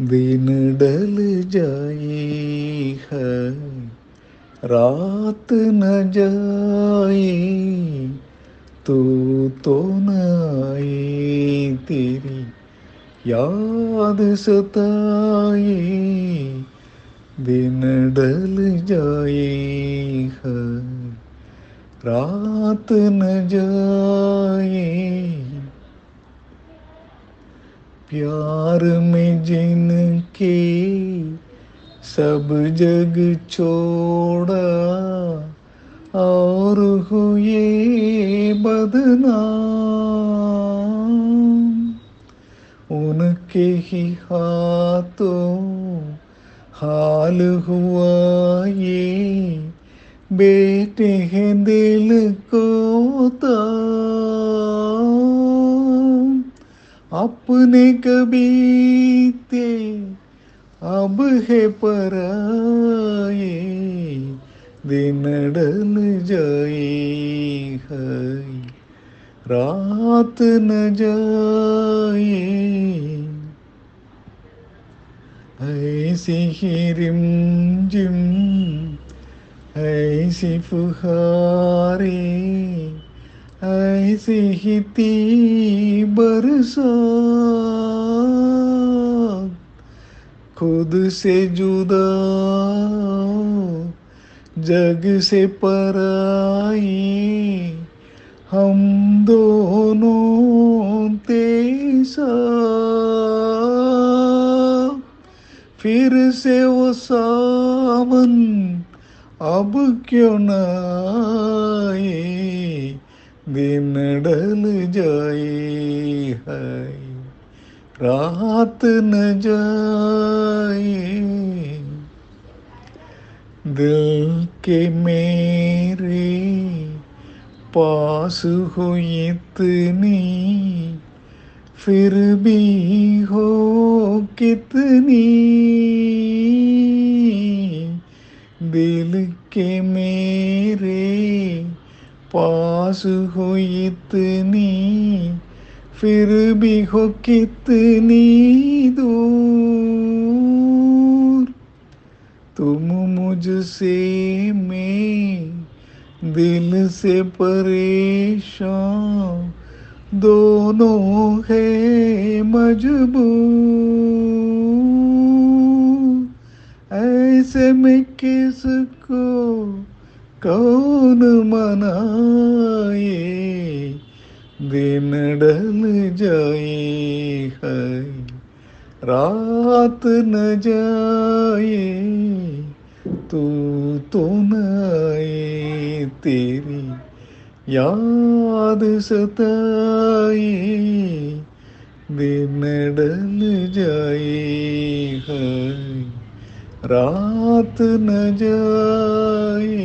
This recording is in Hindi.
दिन डल जाए है रात न जाए तू तो न आए तेरी याद सताए दिन डल जाए है रात न जाए प्यार में जिनके सब जग छोड़ा, और हुए बदनाम। उनके ही हाथों हाल हुआ ये, बेटे हैं दिल को ताम। अपने थे अब है पराए दिन डल जाए है रात न जाए। ऐसी ही रिम जिम, ऐसी फुहारे ऐसी ही बरसात खुद से जुदा, जग से पराई। हम दोनों तेसा, फिर से वो सावन अब क्यों न आए? दिन डल जाए है। रात न जाए। दिल के मेरे पास हो इतनी, फिर भी हो कितनी। दिल के मेरे पास हो इतनी, फिर भी हो कितनी दूर। तुम मुझसे मैं दिल से परेशान, दोनों है मजबूर। ऐसे में कौन मनाए? दिन डल जाए है, रात न जाए, तू तो न आए तेरी याद सताए। दिन डल जाए है। रात न जाए।